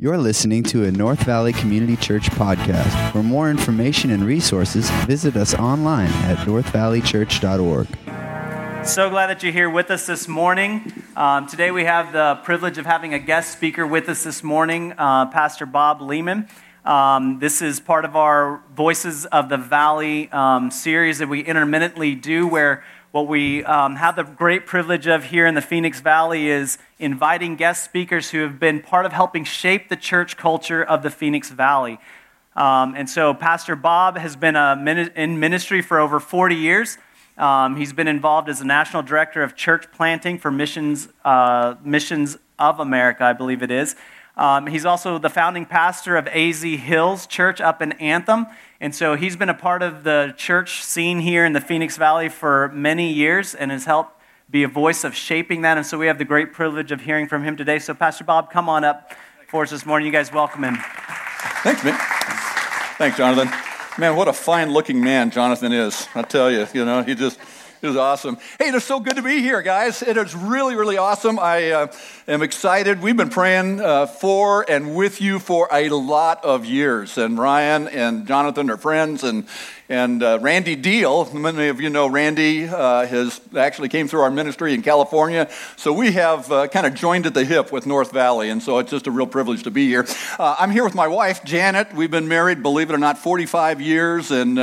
You're listening to a North Valley Community Church podcast. For more information and resources, visit us online at northvalleychurch.org. So glad that you're here with us this morning. Um, today we have the privilege of having a guest speaker with us this morning, uh, Pastor Bob Lehman. Um, this is part of our Voices of the Valley um, series that we intermittently do, where what we um, have the great privilege of here in the Phoenix Valley is inviting guest speakers who have been part of helping shape the church culture of the Phoenix Valley. Um, and so, Pastor Bob has been in ministry for over 40 years. Um, he's been involved as the national director of church planting for Missions, uh, Missions of America, I believe it is. Um, he's also the founding pastor of AZ Hills Church up in Anthem. And so he's been a part of the church scene here in the Phoenix Valley for many years and has helped be a voice of shaping that. And so we have the great privilege of hearing from him today. So, Pastor Bob, come on up for us this morning. You guys welcome him. Thanks, man. Thanks, Jonathan. Man, what a fine looking man Jonathan is. I tell you, you know, he just it was awesome. Hey, it is so good to be here, guys. It is really, really awesome. I uh, am excited. We've been praying uh, for and with you for a lot of years. And Ryan and Jonathan are friends, and and uh, Randy Deal, many of you know Randy, uh, has actually came through our ministry in California. So we have uh, kind of joined at the hip with North Valley, and so it's just a real privilege to be here. Uh, I'm here with my wife, Janet. We've been married, believe it or not, 45 years, and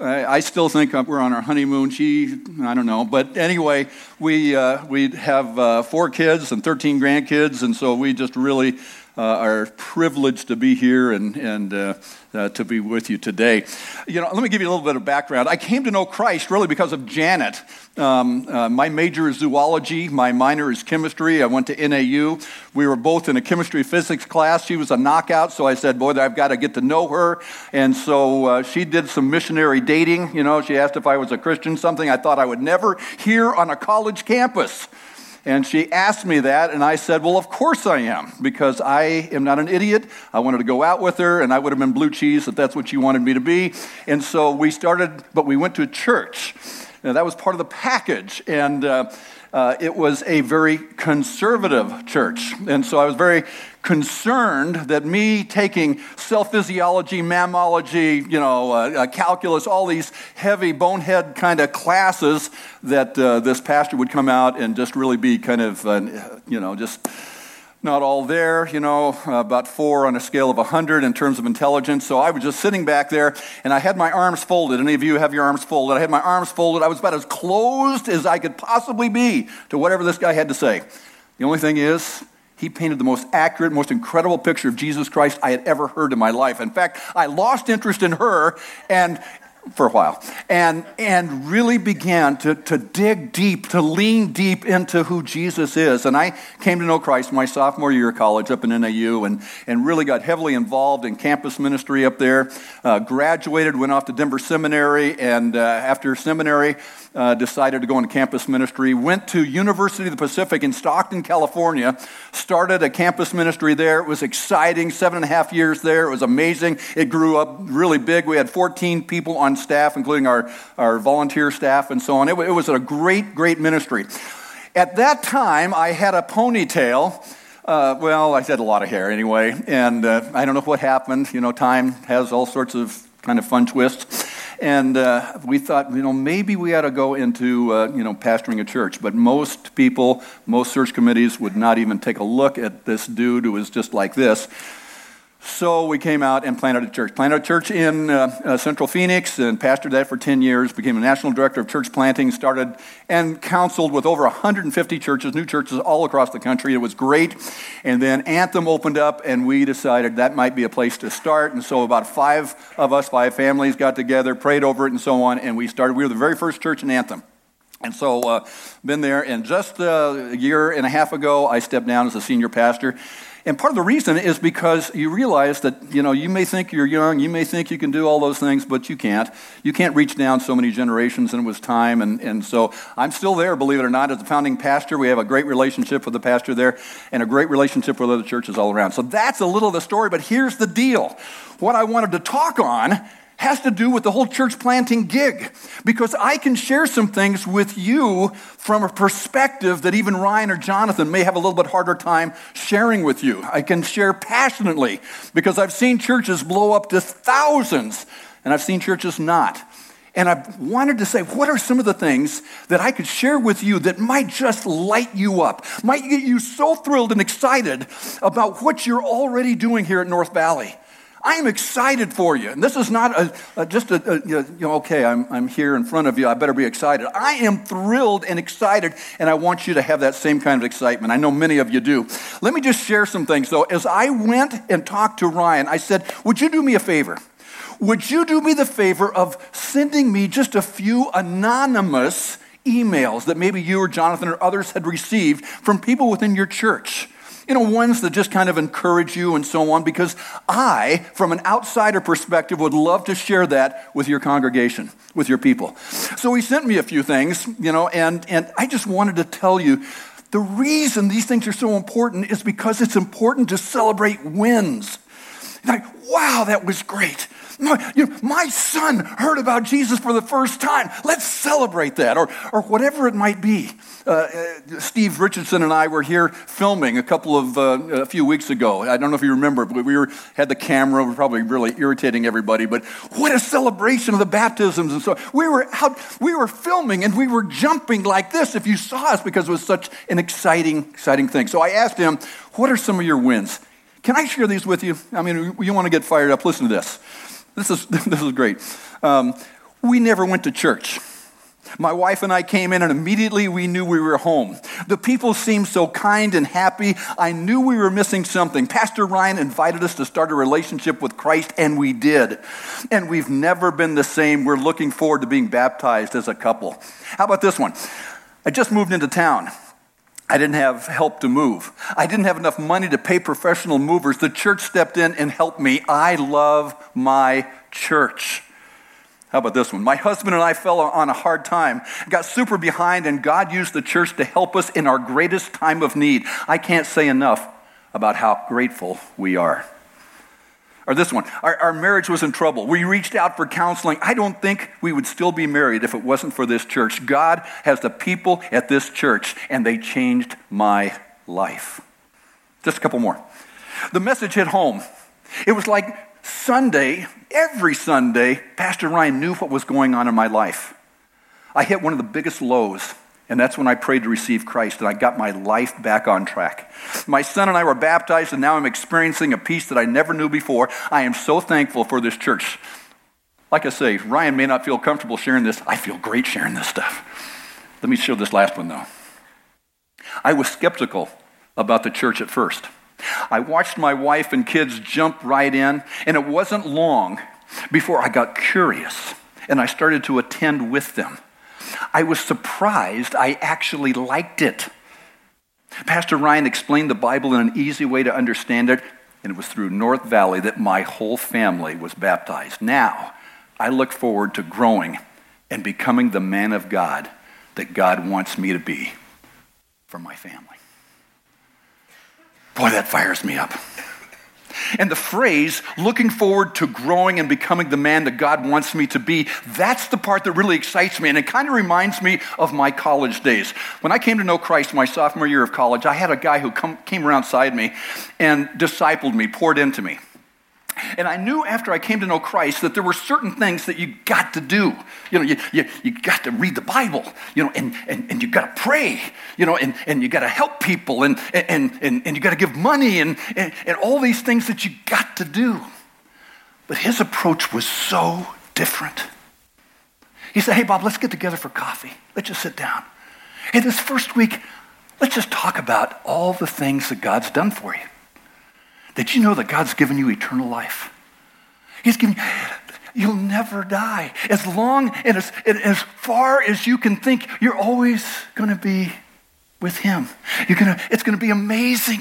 I still think we're on our honeymoon. She, I don't know. But anyway, we, uh, we have uh, four kids and 13 grandkids, and so we just really uh, are privileged to be here and, and uh, uh, to be with you today. You know, let me give you a little bit of background. I came to know Christ really because of Janet. Um, uh, my major is zoology, my minor is chemistry. I went to NAU. We were both in a chemistry physics class. She was a knockout, so I said, Boy, I've got to get to know her. And so uh, she did some missionary dating. You know, she asked if I was a Christian, something I thought I would never hear on a college campus. And she asked me that, and I said, Well, of course I am, because I am not an idiot. I wanted to go out with her, and I would have been blue cheese if that's what she wanted me to be. And so we started, but we went to a church. Now, that was part of the package. And uh, uh, it was a very conservative church. And so I was very concerned that me taking cell physiology, mammalogy, you know, uh, uh, calculus, all these heavy bonehead kind of classes, that uh, this pastor would come out and just really be kind of, uh, you know, just not all there, you know, about four on a scale of 100 in terms of intelligence. So I was just sitting back there and I had my arms folded. Any of you have your arms folded? I had my arms folded. I was about as closed as I could possibly be to whatever this guy had to say. The only thing is, he painted the most accurate, most incredible picture of Jesus Christ I had ever heard in my life. In fact, I lost interest in her and for a while and, and really began to, to dig deep, to lean deep into who Jesus is. And I came to know Christ my sophomore year of college up in NAU and, and really got heavily involved in campus ministry up there. Uh, graduated, went off to Denver Seminary, and uh, after seminary, uh, decided to go into campus ministry. Went to University of the Pacific in Stockton, California. Started a campus ministry there. It was exciting. Seven and a half years there. It was amazing. It grew up really big. We had 14 people on staff, including our, our volunteer staff and so on. It, it was a great, great ministry. At that time, I had a ponytail. Uh, well, I had a lot of hair anyway, and uh, I don't know what happened. You know, time has all sorts of kind of fun twists. And uh, we thought, you know, maybe we ought to go into, uh, you know, pastoring a church. But most people, most search committees would not even take a look at this dude who was just like this. So we came out and planted a church. Planted a church in uh, uh, Central Phoenix and pastored that for 10 years. Became a national director of church planting. Started and counseled with over 150 churches, new churches all across the country. It was great. And then Anthem opened up, and we decided that might be a place to start. And so about five of us, five families, got together, prayed over it, and so on. And we started. We were the very first church in Anthem. And so, uh, been there. And just uh, a year and a half ago, I stepped down as a senior pastor. And part of the reason is because you realize that, you know, you may think you're young, you may think you can do all those things, but you can't. You can't reach down so many generations, and it was time. And, and so I'm still there, believe it or not, as a founding pastor. We have a great relationship with the pastor there and a great relationship with other churches all around. So that's a little of the story, but here's the deal. What I wanted to talk on has to do with the whole church planting gig because I can share some things with you from a perspective that even Ryan or Jonathan may have a little bit harder time sharing with you. I can share passionately because I've seen churches blow up to thousands and I've seen churches not. And I wanted to say, what are some of the things that I could share with you that might just light you up, might get you so thrilled and excited about what you're already doing here at North Valley? I am excited for you. And this is not a, a just a, a, you know, okay, I'm, I'm here in front of you. I better be excited. I am thrilled and excited, and I want you to have that same kind of excitement. I know many of you do. Let me just share some things, though. As I went and talked to Ryan, I said, Would you do me a favor? Would you do me the favor of sending me just a few anonymous emails that maybe you or Jonathan or others had received from people within your church? You know, ones that just kind of encourage you and so on, because I, from an outsider perspective, would love to share that with your congregation, with your people. So he sent me a few things, you know, and, and I just wanted to tell you the reason these things are so important is because it's important to celebrate wins. Like, wow, that was great. My, you know, my son heard about Jesus for the first time. Let's celebrate that, or, or whatever it might be. Uh, uh, Steve Richardson and I were here filming a couple of uh, a few weeks ago. I don't know if you remember, but we were, had the camera. We were probably really irritating everybody. But what a celebration of the baptisms and so we were out. We were filming and we were jumping like this. If you saw us, because it was such an exciting, exciting thing. So I asked him, "What are some of your wins?" Can I share these with you? I mean, you want to get fired up? Listen to this. This is, this is great. Um, we never went to church. My wife and I came in, and immediately we knew we were home. The people seemed so kind and happy. I knew we were missing something. Pastor Ryan invited us to start a relationship with Christ, and we did. And we've never been the same. We're looking forward to being baptized as a couple. How about this one? I just moved into town. I didn't have help to move. I didn't have enough money to pay professional movers. The church stepped in and helped me. I love my church. How about this one? My husband and I fell on a hard time, got super behind, and God used the church to help us in our greatest time of need. I can't say enough about how grateful we are. Or this one, our, our, marriage was in trouble. We reached out for counseling. I don't think we would still be married if it wasn't for this church. God has the people at this church, and they changed my life. Just a couple more. The message hit home. It was like Sunday, every Sunday, Pastor Ryan knew what was going on in my life. I hit one of the biggest lows and that's when I prayed to receive Christ and I got my life back on track. My son and I were baptized, and now I'm experiencing a peace that I never knew before. I am so thankful for this church. Like I say, Ryan may not feel comfortable sharing this. I feel great sharing this stuff. Let me show this last one, though. I was skeptical about the church at first. I watched my wife and kids jump right in, and it wasn't long before I got curious and I started to attend with them. I was surprised I actually liked it. Pastor Ryan explained the Bible in an easy way to understand it, and it was through North Valley that my whole family was baptized. Now, I look forward to growing and becoming the man of God that God wants me to be for my family. Boy, that fires me up. And the phrase, looking forward to growing and becoming the man that God wants me to be, that's the part that really excites me. And it kind of reminds me of my college days. When I came to know Christ my sophomore year of college, I had a guy who come, came around side me and discipled me, poured into me. And I knew after I came to know Christ that there were certain things that you got to do. You know, you, you, you got to read the Bible, you know, and, and, and you got to pray, you know, and, and you got to help people, and, and, and, and you got to give money, and, and, and all these things that you got to do. But his approach was so different. He said, Hey, Bob, let's get together for coffee. Let's just sit down. Hey, this first week, let's just talk about all the things that God's done for you. Did you know that God's given you eternal life? He's given you'll never die. As long and as, as far as you can think, you're always going to be with Him. You're gonna, it's going to be amazing.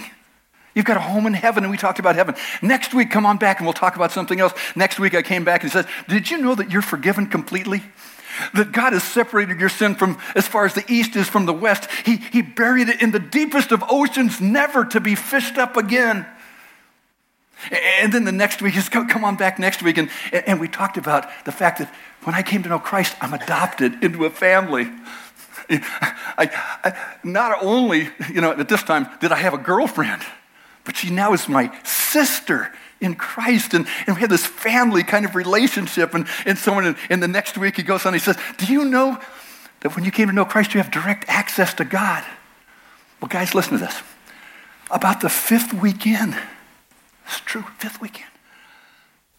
You've got a home in heaven, and we talked about heaven. Next week, come on back and we'll talk about something else. Next week, I came back and said, Did you know that you're forgiven completely? That God has separated your sin from as far as the east is from the west. He, he buried it in the deepest of oceans, never to be fished up again. And then the next week, he says, come on back next week. And, and we talked about the fact that when I came to know Christ, I'm adopted into a family. I, I, not only, you know, at this time did I have a girlfriend, but she now is my sister in Christ. And, and we had this family kind of relationship. And, and someone in, in the next week, he goes on, he says, Do you know that when you came to know Christ, you have direct access to God? Well, guys, listen to this. About the fifth weekend, it's true, fifth weekend,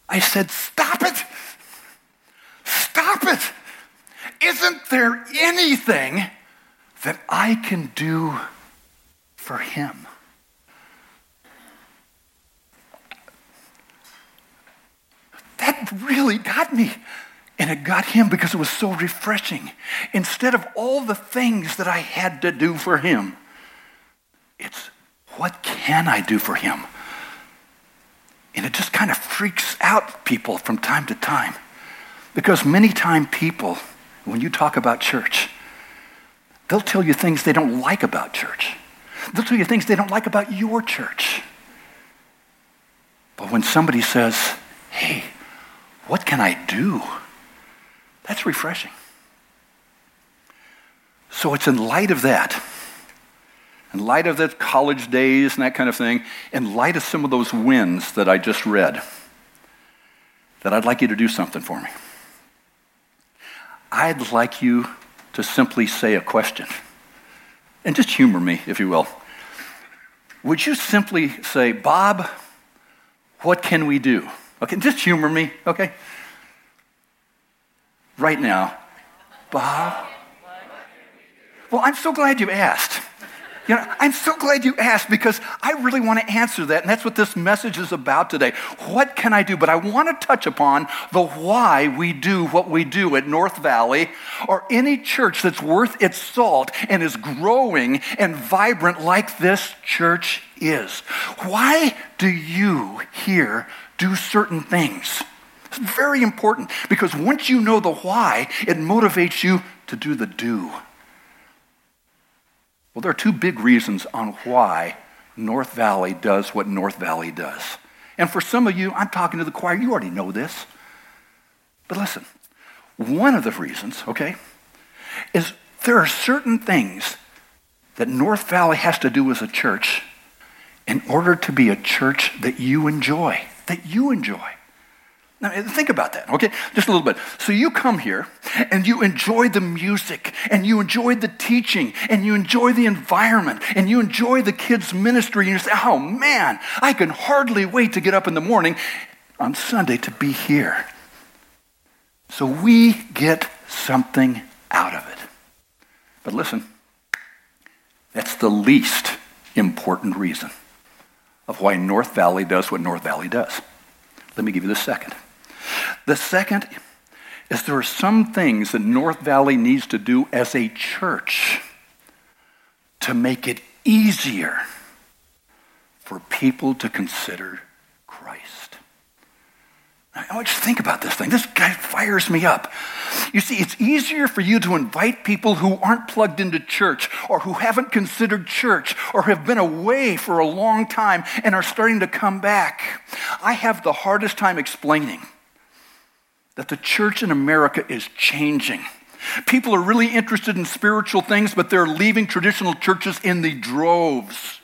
I said, Stop it! Stop it! Isn't there anything that I can do for him? That really got me. And it got him because it was so refreshing. Instead of all the things that I had to do for him, it's what can I do for him? And it just kind of freaks out people from time to time. Because many times people, when you talk about church, they'll tell you things they don't like about church. They'll tell you things they don't like about your church. But when somebody says, hey, what can I do? That's refreshing. So it's in light of that, in light of the college days and that kind of thing, in light of some of those wins that I just read, that I'd like you to do something for me. I'd like you to simply say a question. And just humor me, if you will. Would you simply say, Bob, what can we do? Okay, just humor me, okay? Right now. Bob? Well, I'm so glad you asked. You know, I'm so glad you asked because I really want to answer that, and that's what this message is about today. What can I do? But I want to touch upon the why we do what we do at North Valley or any church that's worth its salt and is growing and vibrant like this church is. Why do you here do certain things? It's very important because once you know the why, it motivates you to do the do. Well, there are two big reasons on why North Valley does what North Valley does. And for some of you, I'm talking to the choir, you already know this. But listen, one of the reasons, okay, is there are certain things that North Valley has to do as a church in order to be a church that you enjoy, that you enjoy. Now, think about that, okay? Just a little bit. So you come here and you enjoy the music and you enjoy the teaching and you enjoy the environment and you enjoy the kids' ministry and you say, oh man, I can hardly wait to get up in the morning on Sunday to be here. So we get something out of it. But listen, that's the least important reason of why North Valley does what North Valley does. Let me give you the second. The second is there are some things that North Valley needs to do as a church to make it easier for people to consider Christ. I want you to think about this thing. This guy fires me up. You see, it's easier for you to invite people who aren't plugged into church or who haven't considered church or have been away for a long time and are starting to come back. I have the hardest time explaining that the church in America is changing. People are really interested in spiritual things, but they're leaving traditional churches in the droves.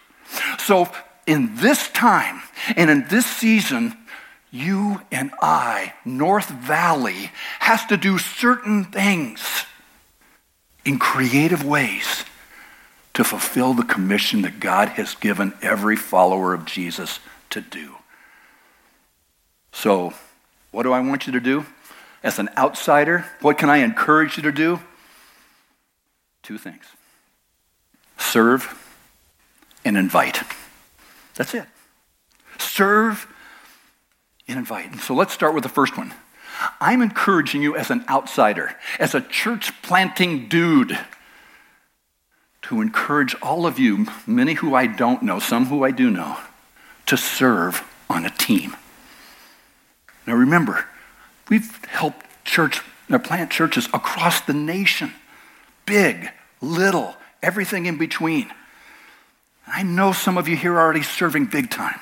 So, in this time and in this season, you and I, North Valley, has to do certain things in creative ways to fulfill the commission that God has given every follower of Jesus to do. So, what do I want you to do? As an outsider, what can I encourage you to do? Two things serve and invite. That's it. Serve and invite. And so let's start with the first one. I'm encouraging you as an outsider, as a church planting dude, to encourage all of you, many who I don't know, some who I do know, to serve on a team. Now remember, We've helped church, uh, plant churches across the nation, big, little, everything in between. I know some of you here are already serving big time.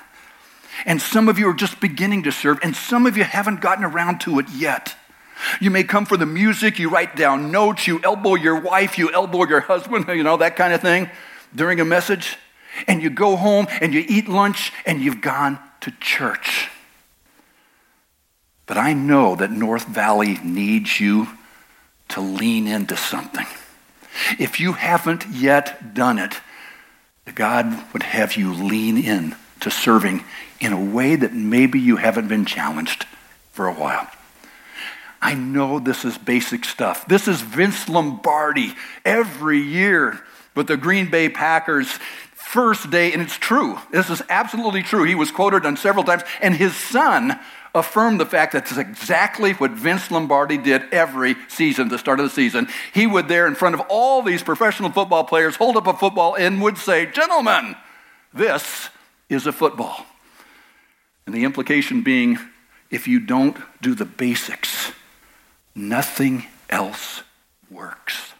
And some of you are just beginning to serve, and some of you haven't gotten around to it yet. You may come for the music, you write down notes, you elbow your wife, you elbow your husband, you know, that kind of thing during a message. And you go home and you eat lunch and you've gone to church. But I know that North Valley needs you to lean into something. If you haven't yet done it, God would have you lean in to serving in a way that maybe you haven't been challenged for a while. I know this is basic stuff. This is Vince Lombardi every year with the Green Bay Packers first day, and it's true. This is absolutely true. He was quoted on several times, and his son affirmed the fact that it's exactly what Vince Lombardi did every season, the start of the season. He would there in front of all these professional football players hold up a football and would say, Gentlemen, this is a football. And the implication being, if you don't do the basics, nothing else works.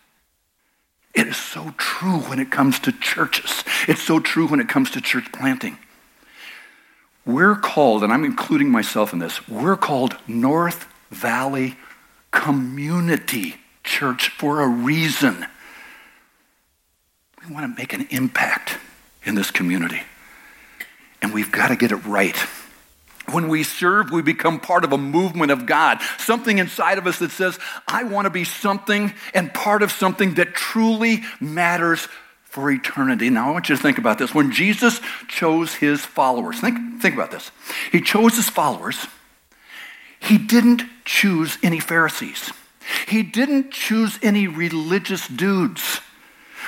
It is so true when it comes to churches. It's so true when it comes to church planting. We're called, and I'm including myself in this, we're called North Valley Community Church for a reason. We want to make an impact in this community. And we've got to get it right. When we serve, we become part of a movement of God, something inside of us that says, I want to be something and part of something that truly matters for eternity. Now, I want you to think about this. When Jesus chose his followers, think, think about this. He chose his followers. He didn't choose any Pharisees. He didn't choose any religious dudes.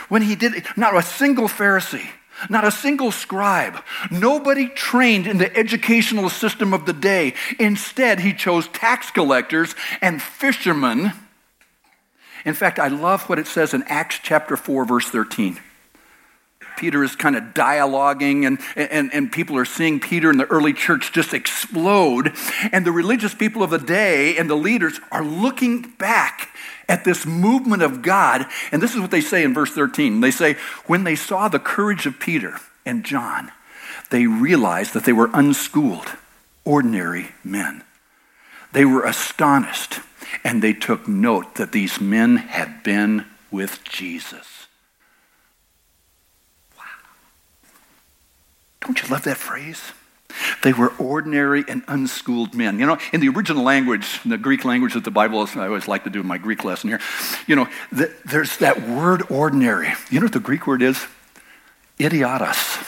When he did, not a single Pharisee not a single scribe, nobody trained in the educational system of the day. Instead, he chose tax collectors and fishermen. In fact, I love what it says in Acts chapter 4, verse 13. Peter is kind of dialoguing, and, and, and people are seeing Peter in the early church just explode. And the religious people of the day and the leaders are looking back at this movement of God. And this is what they say in verse 13. They say, When they saw the courage of Peter and John, they realized that they were unschooled, ordinary men. They were astonished, and they took note that these men had been with Jesus. Wow. Don't you love that phrase? They were ordinary and unschooled men. You know, in the original language, the Greek language that the Bible is, I always like to do my Greek lesson here, you know, the, there's that word ordinary. You know what the Greek word is? Idiotus.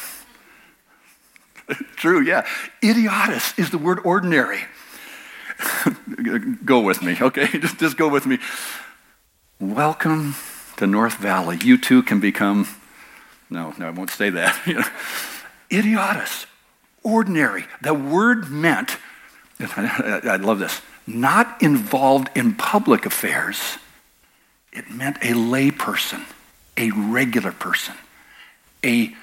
True, yeah. Idiotus is the word ordinary. go with me, okay? Just, just go with me. Welcome to North Valley. You too can become, no, no, I won't say that. Idiotus ordinary. The word meant, I love this, not involved in public affairs. It meant a layperson, a regular person, a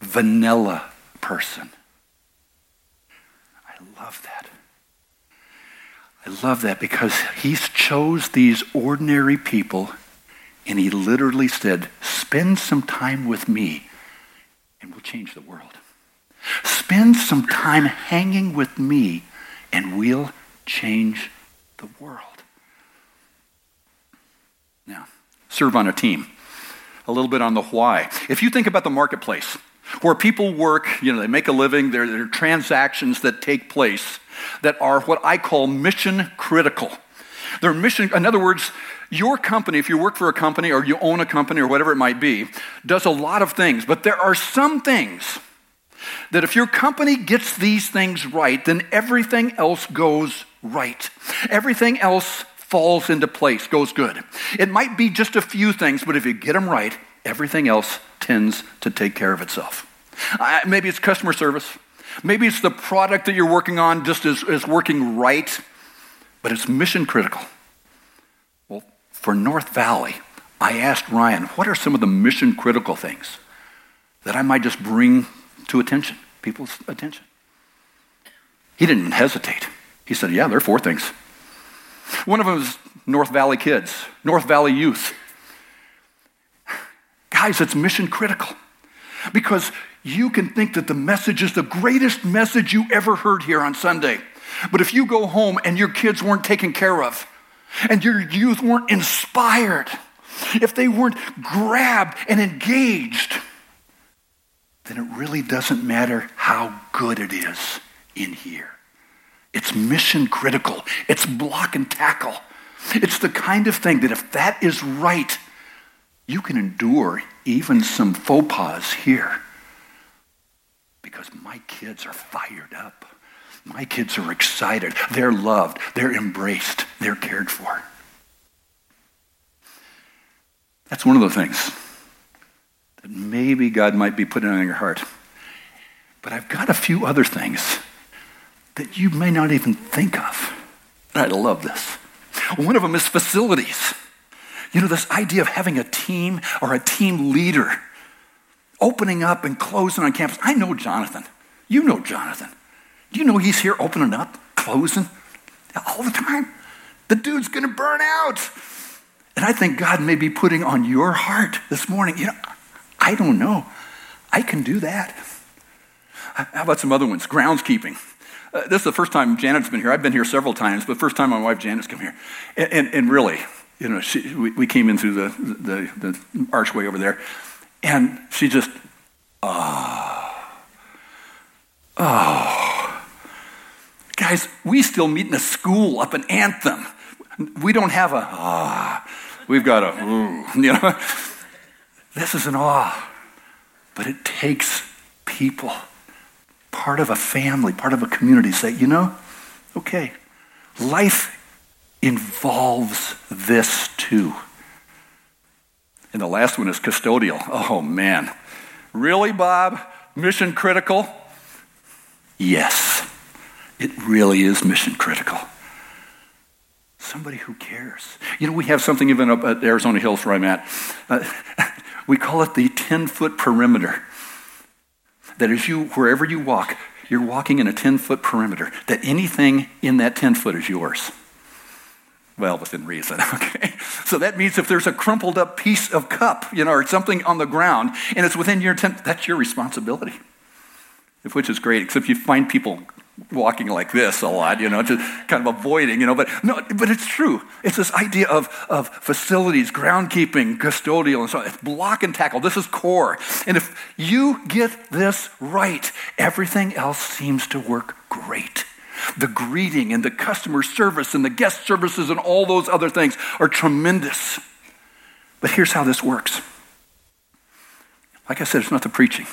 vanilla person. I love that. I love that because he chose these ordinary people and he literally said, spend some time with me and we'll change the world. Spend some time hanging with me, and we'll change the world. Now, serve on a team. A little bit on the why. If you think about the marketplace, where people work, you know, they make a living, there, there are transactions that take place that are what I call mission critical. They're mission, in other words, your company, if you work for a company or you own a company or whatever it might be, does a lot of things, but there are some things that if your company gets these things right, then everything else goes right. Everything else falls into place, goes good. It might be just a few things, but if you get them right, everything else tends to take care of itself. Uh, maybe it's customer service. Maybe it's the product that you're working on just is, is working right, but it's mission critical. Well, for North Valley, I asked Ryan, what are some of the mission critical things that I might just bring to attention, people's attention. He didn't hesitate. He said, Yeah, there are four things. One of them is North Valley kids, North Valley youth. Guys, it's mission critical because you can think that the message is the greatest message you ever heard here on Sunday. But if you go home and your kids weren't taken care of, and your youth weren't inspired, if they weren't grabbed and engaged, then it really doesn't matter how good it is in here. It's mission critical, it's block and tackle. It's the kind of thing that if that is right, you can endure even some faux pas here. Because my kids are fired up. My kids are excited. They're loved. They're embraced. They're cared for. That's one of the things that maybe God might be putting on your heart. But I've got a few other things that you may not even think of. And I love this. One of them is facilities. You know, this idea of having a team or a team leader opening up and closing on campus. I know Jonathan. You know Jonathan. Do you know he's here opening up, closing all the time? The dude's going to burn out. And I think God may be putting on your heart this morning, you know, I don't know. I can do that. How about some other ones? Groundskeeping. Uh, this is the first time Janet's been here. I've been here several times, but first time my wife Janet's come here. And, and, and really, you know, she, we, we, came in through the, the, the, archway over there, and she just, oh, oh. Guys, we still meet in a school up in Anthem. We don't have a, ah, we've got a, ooh, you know. This is an awe, but it takes people part of a family, part of a community, say, you know, okay, life involves this too. And the last one is custodial. Oh man. Really, Bob? Mission critical? Yes, it really is mission critical. Somebody who cares. You know, we have something even up at Arizona Hills where I'm at. Uh, we call it the 10 foot perimeter that as you, wherever you walk, you're walking in a 10 foot perimeter, that anything in that 10 foot is yours. Well, within reason, okay? So that means if there's a crumpled up piece of cup, you know, or something on the ground, and it's within your 10, that's your responsibility. Which is great, except you find people walking like this a lot, you know, just kind of avoiding, you know, but no, but it's true. It's this idea of, of facilities, groundkeeping, custodial, and so on. It's block and tackle. This is core. And if you get this right, everything else seems to work great. The greeting and the customer service and the guest services and all those other things are tremendous. But here's how this works. Like I said, it's not the preaching.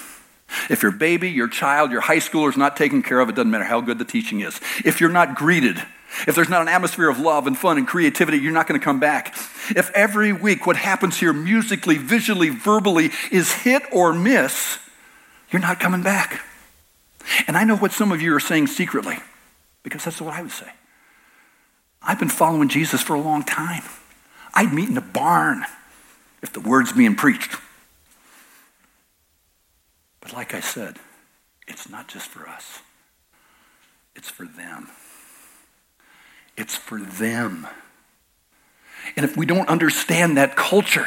If your baby, your child, your high schooler is not taken care of, it doesn't matter how good the teaching is. If you're not greeted, if there's not an atmosphere of love and fun and creativity, you're not going to come back. If every week what happens here musically, visually, verbally is hit or miss, you're not coming back. And I know what some of you are saying secretly, because that's what I would say. I've been following Jesus for a long time. I'd meet in a barn if the word's being preached. But like I said, it's not just for us, it's for them. It's for them. And if we don't understand that culture,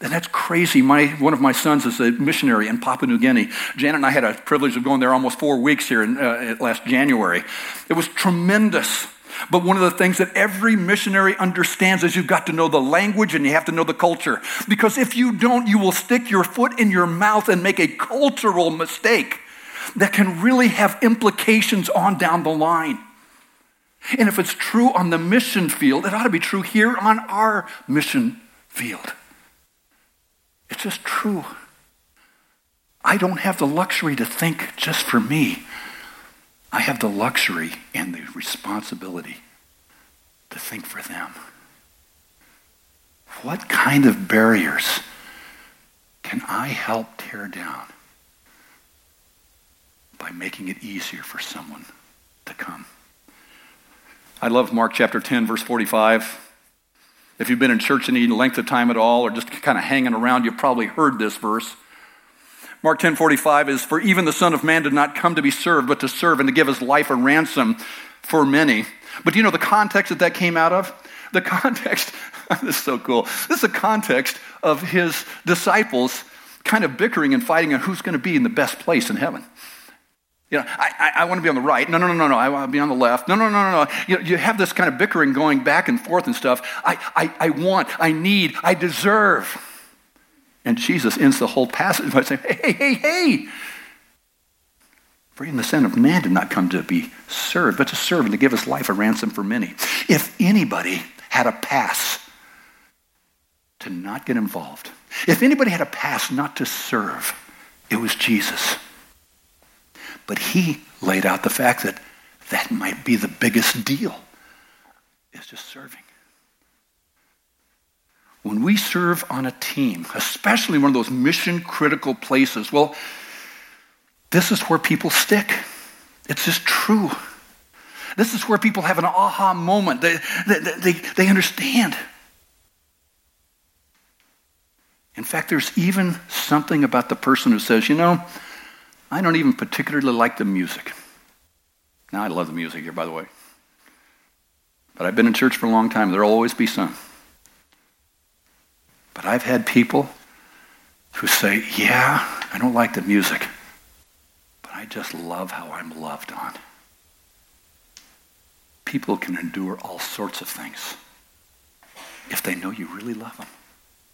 then that's crazy. My, one of my sons is a missionary in Papua New Guinea. Janet and I had a privilege of going there almost four weeks here in, uh, last January. It was tremendous. But one of the things that every missionary understands is you've got to know the language and you have to know the culture. Because if you don't, you will stick your foot in your mouth and make a cultural mistake that can really have implications on down the line. And if it's true on the mission field, it ought to be true here on our mission field. It's just true. I don't have the luxury to think just for me. I have the luxury and the responsibility to think for them. What kind of barriers can I help tear down by making it easier for someone to come? I love Mark chapter 10, verse 45. If you've been in church any length of time at all or just kind of hanging around, you've probably heard this verse. Mark 10:45 is for even the son of man did not come to be served but to serve and to give his life a ransom for many. But do you know the context that that came out of? The context, this is so cool. This is the context of his disciples kind of bickering and fighting on who's going to be in the best place in heaven. You know, I, I, I, want to be on the right. No, no, no, no, no. I want to be on the left. No, no, no, no, no. You, you have this kind of bickering going back and forth and stuff. I, I, I want, I need, I deserve. And Jesus ends the whole passage by saying, hey, hey, hey. For even the Son of Man did not come to be served, but to serve and to give his life a ransom for many. If anybody had a pass to not get involved, if anybody had a pass not to serve, it was Jesus. But he laid out the fact that that might be the biggest deal, is just serving. When we serve on a team, especially one of those mission critical places, well, this is where people stick. It's just true. This is where people have an aha moment. They, they, they, they understand. In fact, there's even something about the person who says, you know, I don't even particularly like the music. Now, I love the music here, by the way. But I've been in church for a long time. There'll always be some. But I've had people who say, yeah, I don't like the music. But I just love how I'm loved on. People can endure all sorts of things if they know you really love them,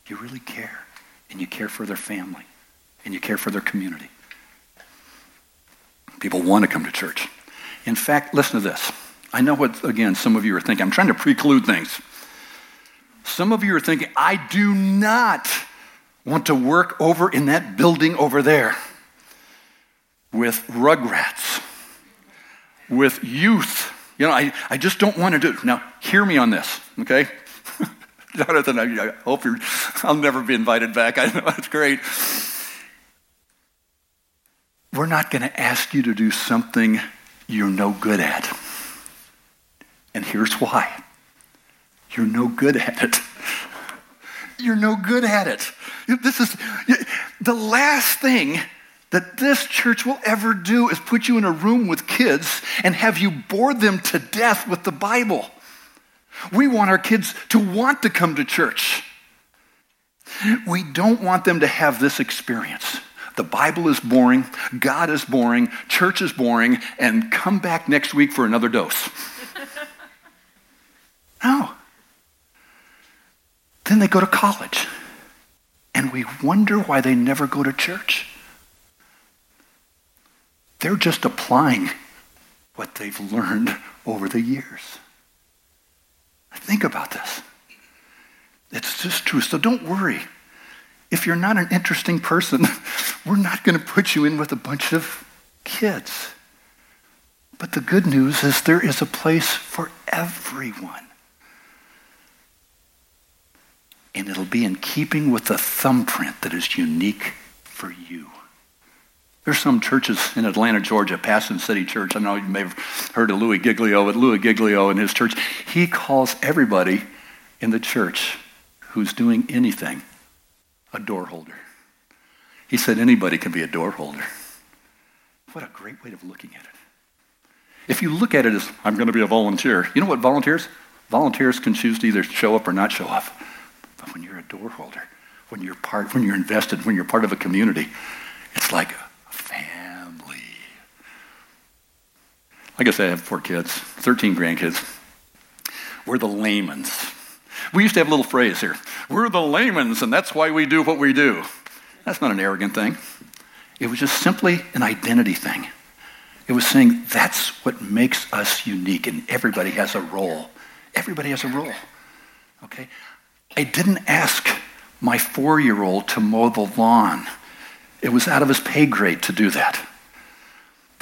you really care, and you care for their family, and you care for their community. People want to come to church. In fact, listen to this. I know what, again, some of you are thinking. I'm trying to preclude things. Some of you are thinking, I do not want to work over in that building over there with rugrats, with youth. You know, I, I just don't want to do. Now, hear me on this, okay? Jonathan, I, I hope you're, I'll never be invited back. I know it's great. We're not going to ask you to do something you're no good at. And here's why you're no good at it. You're no good at it. This is the last thing that this church will ever do is put you in a room with kids and have you bore them to death with the Bible. We want our kids to want to come to church. We don't want them to have this experience. The Bible is boring, God is boring, church is boring, and come back next week for another dose. no. Then they go to college, and we wonder why they never go to church. They're just applying what they've learned over the years. Think about this. It's just true. So don't worry. If you're not an interesting person, we're not going to put you in with a bunch of kids. But the good news is there is a place for everyone. And it'll be in keeping with the thumbprint that is unique for you. There's some churches in Atlanta, Georgia, Passion City Church. I know you may have heard of Louis Giglio, but Louis Giglio and his church, he calls everybody in the church who's doing anything a door holder. He said anybody can be a door holder. What a great way of looking at it. If you look at it as, I'm going to be a volunteer, you know what volunteers? Volunteers can choose to either show up or not show up. When you're a door holder, when you're part, when you're invested, when you're part of a community, it's like a family. Like I said, I have four kids, 13 grandkids. We're the Lehman's. We used to have a little phrase here. We're the Lehman's, and that's why we do what we do. That's not an arrogant thing. It was just simply an identity thing. It was saying that's what makes us unique, and everybody has a role. Everybody has a role. Okay? I didn't ask my four year old to mow the lawn, it was out of his pay grade to do that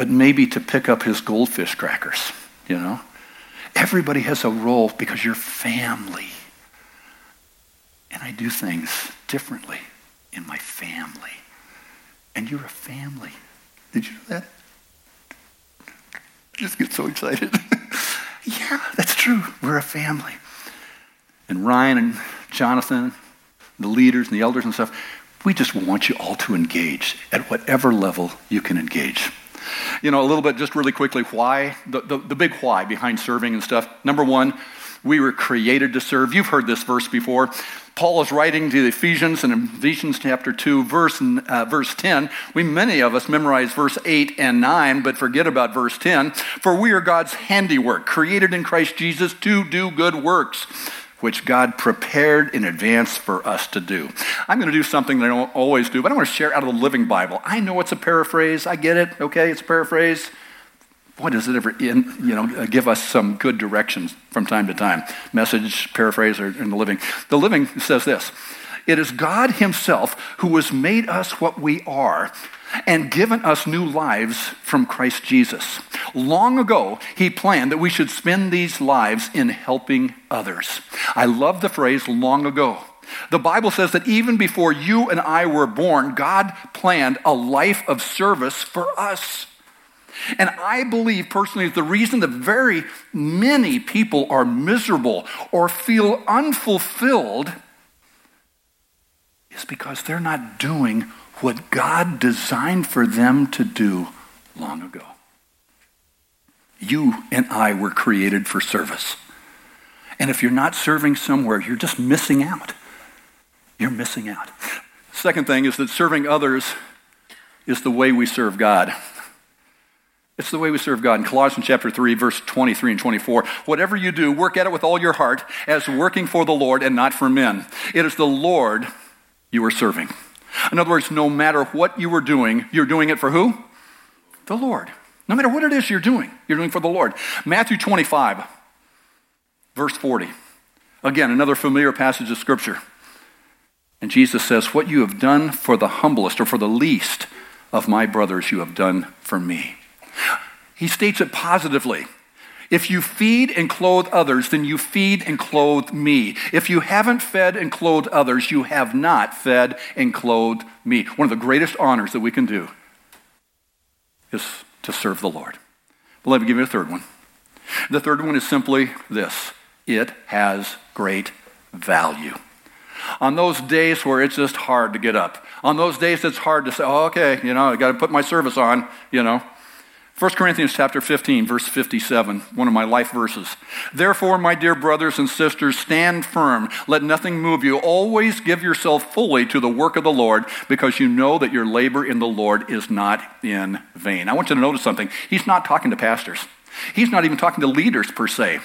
but maybe to pick up his goldfish crackers, you know? Everybody has a role because you're family. And I do things differently in my family. And you're a family. Did you know that? I just get so excited. yeah, that's true. We're a family. And Ryan and Jonathan, the leaders and the elders and stuff, we just want you all to engage at whatever level you can engage. You know, a little bit, just really quickly, why, the, the, the big why behind serving and stuff. Number one, We were created to serve. You've heard this verse before. Paul is writing to the Ephesians in Ephesians chapter 2, verse, uh, verse 10. We, many of us memorize verse 8 and 9, but forget about verse 10. For we are God's handiwork, created in Christ Jesus to do good works, which God prepared in advance for us to do. I'm going to do something that I don't always do, but I want to share out of the Living Bible. I know it's a paraphrase. I get it. Okay, it's a paraphrase boy, does it ever in, you know, uh, give us some good directions from time to time. Message, paraphrase, or in the living. The living says this It is God Himself who has made us what we are and given us new lives from Christ Jesus. Long ago, He planned that we should spend these lives in helping others. I love the phrase long ago. The Bible says that even before you and I were born, God planned a life of service for us. And I believe personally that the reason that very many people are miserable or feel unfulfilled is because they're not doing what God designed for them to do long ago. You and I were created for service. And if you're not serving somewhere, you're just missing out. You're missing out. Second thing is that serving others is the way we serve God. It's the way we serve God. In Colossians chapter 3, verse 23 and 24, whatever you do, work at it with all your heart as working for the Lord and not for men. It is the Lord you are serving. In other words, no matter what you are doing, you're doing it for who? The Lord. No matter what it is you're doing, you're doing for the Lord. Matthew 25, verse 40. Again, another familiar passage of Scripture. And Jesus says, What you have done for the humblest or for the least of my brothers, you have done for me. He states it positively. If you feed and clothe others, then you feed and clothe me. If you haven't fed and clothed others, you have not fed and clothed me. One of the greatest honors that we can do is to serve the Lord. But let me give you a third one. The third one is simply this it has great value. On those days where it's just hard to get up, on those days it's hard to say, oh, okay, you know, I got to put my service on, you know, 1 Corinthians chapter 15 verse 57, one of my life verses. Therefore, my dear brothers and sisters, stand firm. Let nothing move you. Always give yourself fully to the work of the Lord because you know that your labor in the Lord is not in vain. I want you to notice something. He's not talking to pastors. He's not even talking to leaders per se.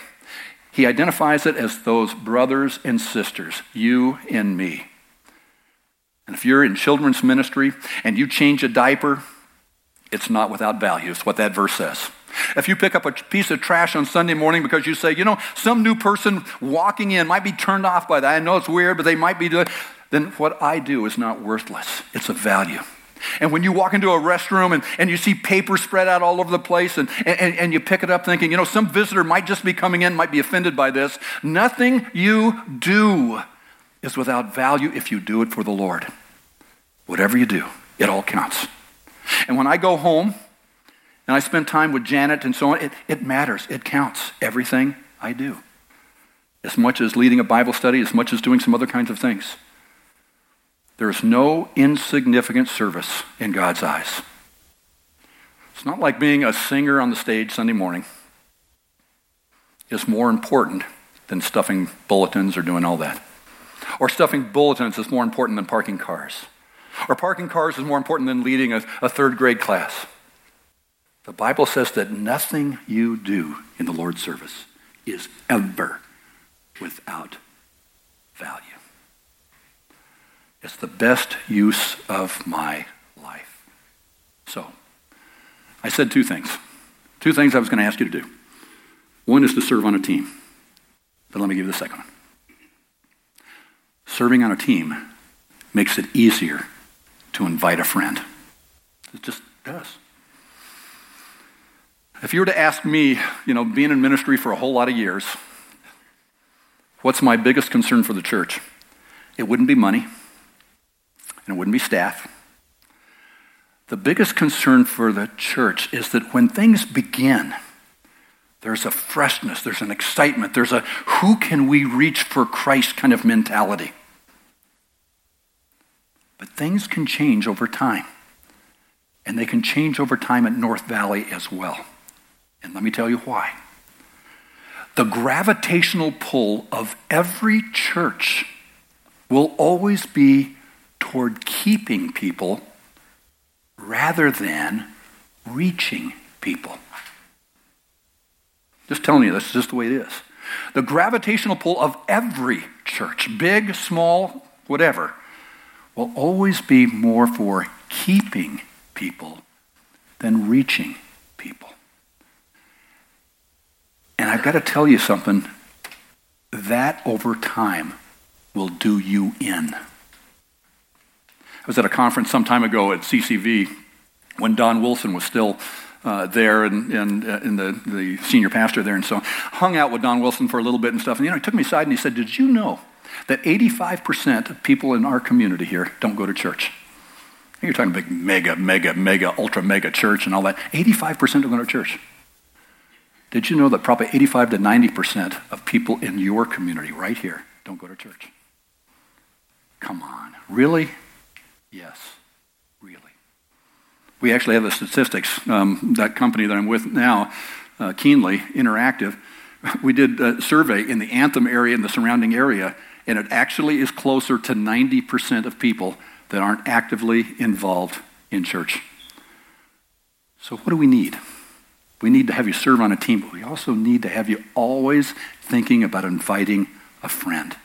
He identifies it as those brothers and sisters, you and me. And if you're in children's ministry and you change a diaper, it's not without value. It's what that verse says. If you pick up a piece of trash on Sunday morning because you say, you know, some new person walking in might be turned off by that. I know it's weird, but they might be doing, then what I do is not worthless. It's of value. And when you walk into a restroom and, and you see paper spread out all over the place and, and, and you pick it up thinking, you know, some visitor might just be coming in, might be offended by this. Nothing you do is without value if you do it for the Lord. Whatever you do, it all counts. And when I go home and I spend time with Janet and so on, it, it matters. It counts. Everything I do. As much as leading a Bible study, as much as doing some other kinds of things. There is no insignificant service in God's eyes. It's not like being a singer on the stage Sunday morning. It's more important than stuffing bulletins or doing all that. Or stuffing bulletins is more important than parking cars. Or parking cars is more important than leading a, a third grade class. The Bible says that nothing you do in the Lord's service is ever without value. It's the best use of my life. So, I said two things. Two things I was going to ask you to do. One is to serve on a team. But let me give you the second one. Serving on a team makes it easier to invite a friend. It just does. If you were to ask me, you know, being in ministry for a whole lot of years, what's my biggest concern for the church? It wouldn't be money, and it wouldn't be staff. The biggest concern for the church is that when things begin, there's a freshness, there's an excitement, there's a who can we reach for Christ kind of mentality. But things can change over time. And they can change over time at North Valley as well. And let me tell you why. the gravitational pull of every church will always be toward keeping people rather than reaching people. Just telling you, this is just the way it is. The gravitational pull of every church, big, small, whatever, will always be more for keeping people than reaching people. And I've got to tell you something that over time will do you in. I was at a conference some time ago at CCV when Don Wilson was still uh, there and, and, uh, and the, the senior pastor there. And so hung out with Don Wilson for a little bit and stuff. And, you know, he took me aside and he said, Did you know that 85% of people in our community here don't go to church? You're talking big mega, mega, mega, ultra mega church and all that. 85% don't go to church. Did you know that probably 85 to 90% of people in your community right here don't go to church? Come on. Really? Yes. Really. We actually have the statistics. Um, that company that I'm with now, uh, Keenly Interactive, we did a survey in the Anthem area and the surrounding area, and it actually is closer to 90% of people that aren't actively involved in church. So, what do we need? We need to have you serve on a team, but we also need to have you always thinking about inviting a friend.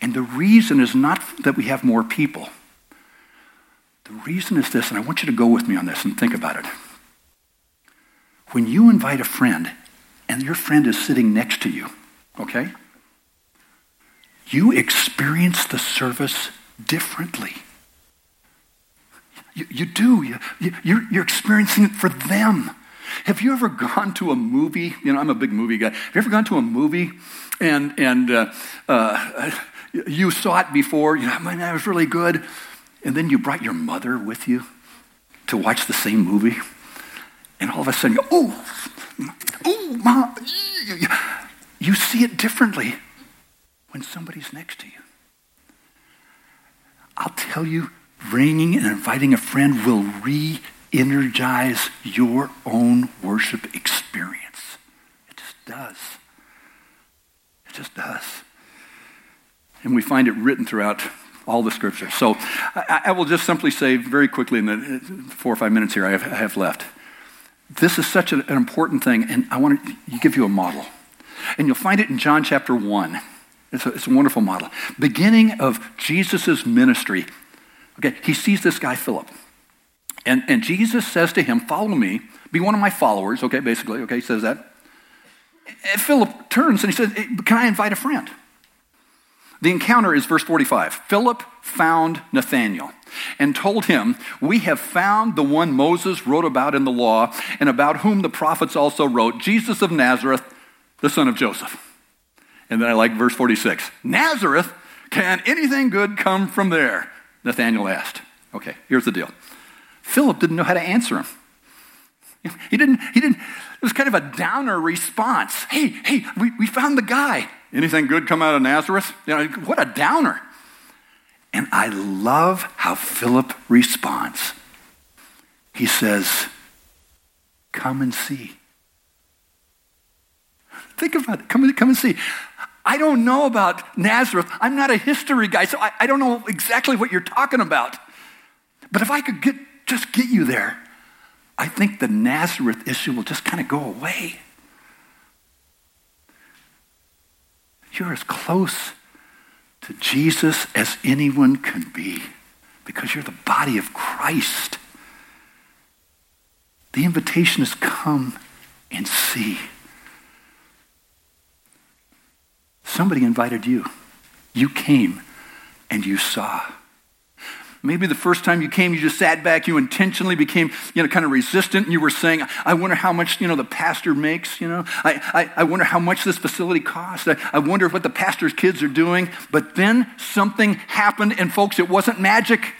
And the reason is not that we have more people. The reason is this, and I want you to go with me on this and think about it. When you invite a friend and your friend is sitting next to you, okay? You experience the service differently. You, you do. You, you, you're, you're experiencing it for them. Have you ever gone to a movie? You know, I'm a big movie guy. Have you ever gone to a movie and, and uh, uh, you saw it before? You know, man, that was really good. And then you brought your mother with you to watch the same movie. And all of a sudden, you go, oh, oh, mom. You see it differently when somebody's next to you. I'll tell you, ringing and inviting a friend will re energize your own worship experience. It just does. It just does. And we find it written throughout all the scriptures. So I, I will just simply say very quickly in the four or five minutes here I have, I have left. This is such an, an important thing, and I want to give you a model. And you'll find it in John chapter 1. It's a, it's a wonderful model. Beginning of Jesus' ministry. Okay, he sees this guy, Philip. And, and Jesus says to him, Follow me, be one of my followers, okay, basically, okay, he says that. And Philip turns and he says, Can I invite a friend? The encounter is verse 45. Philip found Nathanael and told him, We have found the one Moses wrote about in the law and about whom the prophets also wrote, Jesus of Nazareth, the son of Joseph. And then I like verse 46. Nazareth, can anything good come from there? Nathanael asked. Okay, here's the deal. Philip didn't know how to answer him. He didn't, he didn't, it was kind of a downer response. Hey, hey, we, we found the guy. Anything good come out of Nazareth? You know, what a downer. And I love how Philip responds. He says, Come and see. Think about it. Come, come and see. I don't know about Nazareth. I'm not a history guy, so I, I don't know exactly what you're talking about. But if I could get just get you there, I think the Nazareth issue will just kind of go away. You're as close to Jesus as anyone can be because you're the body of Christ. The invitation is come and see. Somebody invited you. You came and you saw. Maybe the first time you came, you just sat back, you intentionally became, you know, kind of resistant, and you were saying, I wonder how much, you know, the pastor makes, you know. I, I, I wonder how much this facility costs. I, I wonder what the pastor's kids are doing. But then something happened, and folks, it wasn't magic.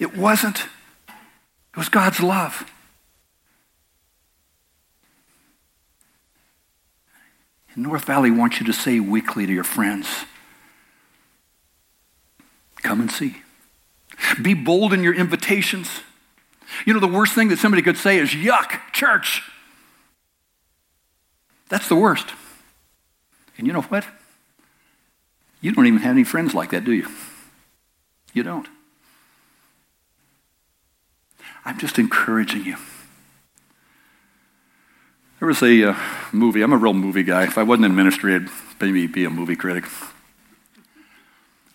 It wasn't. It was God's love. North Valley wants you to say weekly to your friends, come and see. Be bold in your invitations. You know, the worst thing that somebody could say is, yuck, church. That's the worst. And you know what? You don't even have any friends like that, do you? You don't. I'm just encouraging you. There was a uh, movie. I'm a real movie guy. If I wasn't in ministry, I'd maybe be a movie critic.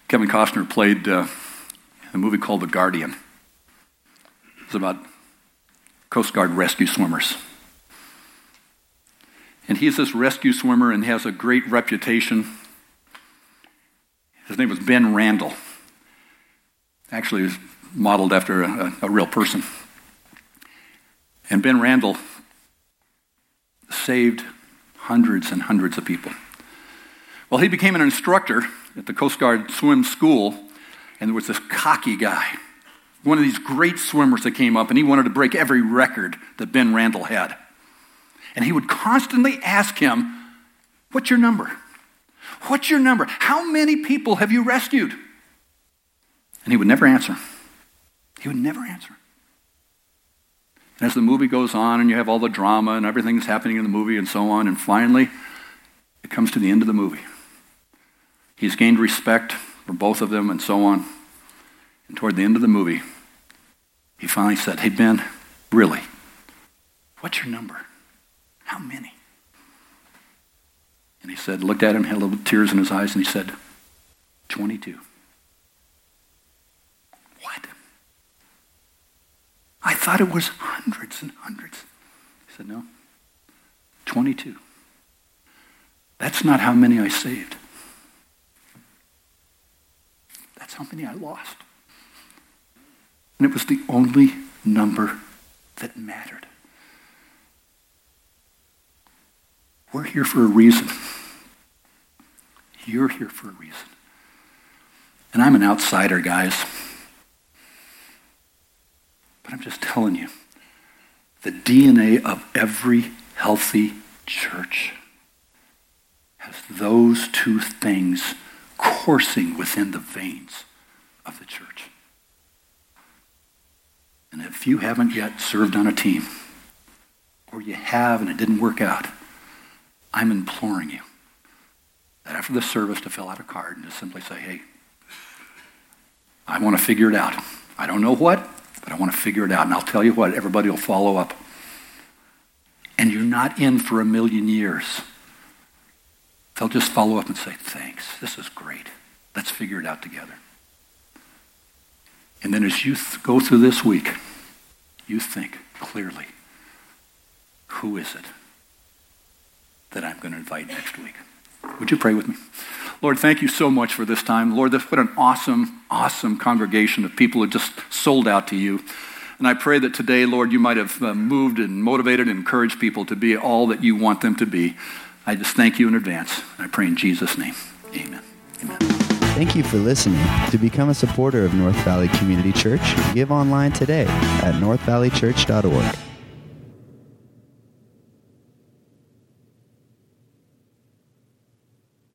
Kevin Costner played uh, a movie called The Guardian. It's about Coast Guard rescue swimmers. And he's this rescue swimmer and has a great reputation. His name was Ben Randall. Actually, he was modeled after a, a, a real person. And Ben Randall saved hundreds and hundreds of people. Well, he became an instructor at the Coast Guard swim school, and there was this cocky guy, one of these great swimmers that came up, and he wanted to break every record that Ben Randall had. And he would constantly ask him, What's your number? What's your number? How many people have you rescued? And he would never answer. He would never answer. And as the movie goes on, and you have all the drama and everything's happening in the movie and so on, and finally, it comes to the end of the movie. He's gained respect for both of them and so on. And toward the end of the movie, he finally said, Hey, Ben, really, what's your number? How many? And he said, looked at him, had a little tears in his eyes, and he said, 22. What? I thought it was hundreds and hundreds. He said, no, 22. That's not how many I saved. That's how many I lost. And it was the only number that mattered. We're here for a reason. You're here for a reason. And I'm an outsider, guys. But I'm just telling you, the DNA of every healthy church has those two things coursing within the veins of the church. And if you haven't yet served on a team, or you have and it didn't work out, I'm imploring you that after the service to fill out a card and just simply say, hey, I want to figure it out. I don't know what, but I want to figure it out. And I'll tell you what, everybody will follow up. And you're not in for a million years. They'll just follow up and say, thanks, this is great. Let's figure it out together. And then as you th- go through this week, you think clearly, who is it that I'm going to invite next week? Would you pray with me? Lord, thank you so much for this time. Lord, this, what an awesome, awesome congregation of people who just sold out to you. And I pray that today, Lord, you might have uh, moved and motivated and encouraged people to be all that you want them to be. I just thank you in advance. I pray in Jesus' name. Amen. Amen. Thank you for listening. To become a supporter of North Valley Community Church, give online today at northvalleychurch.org.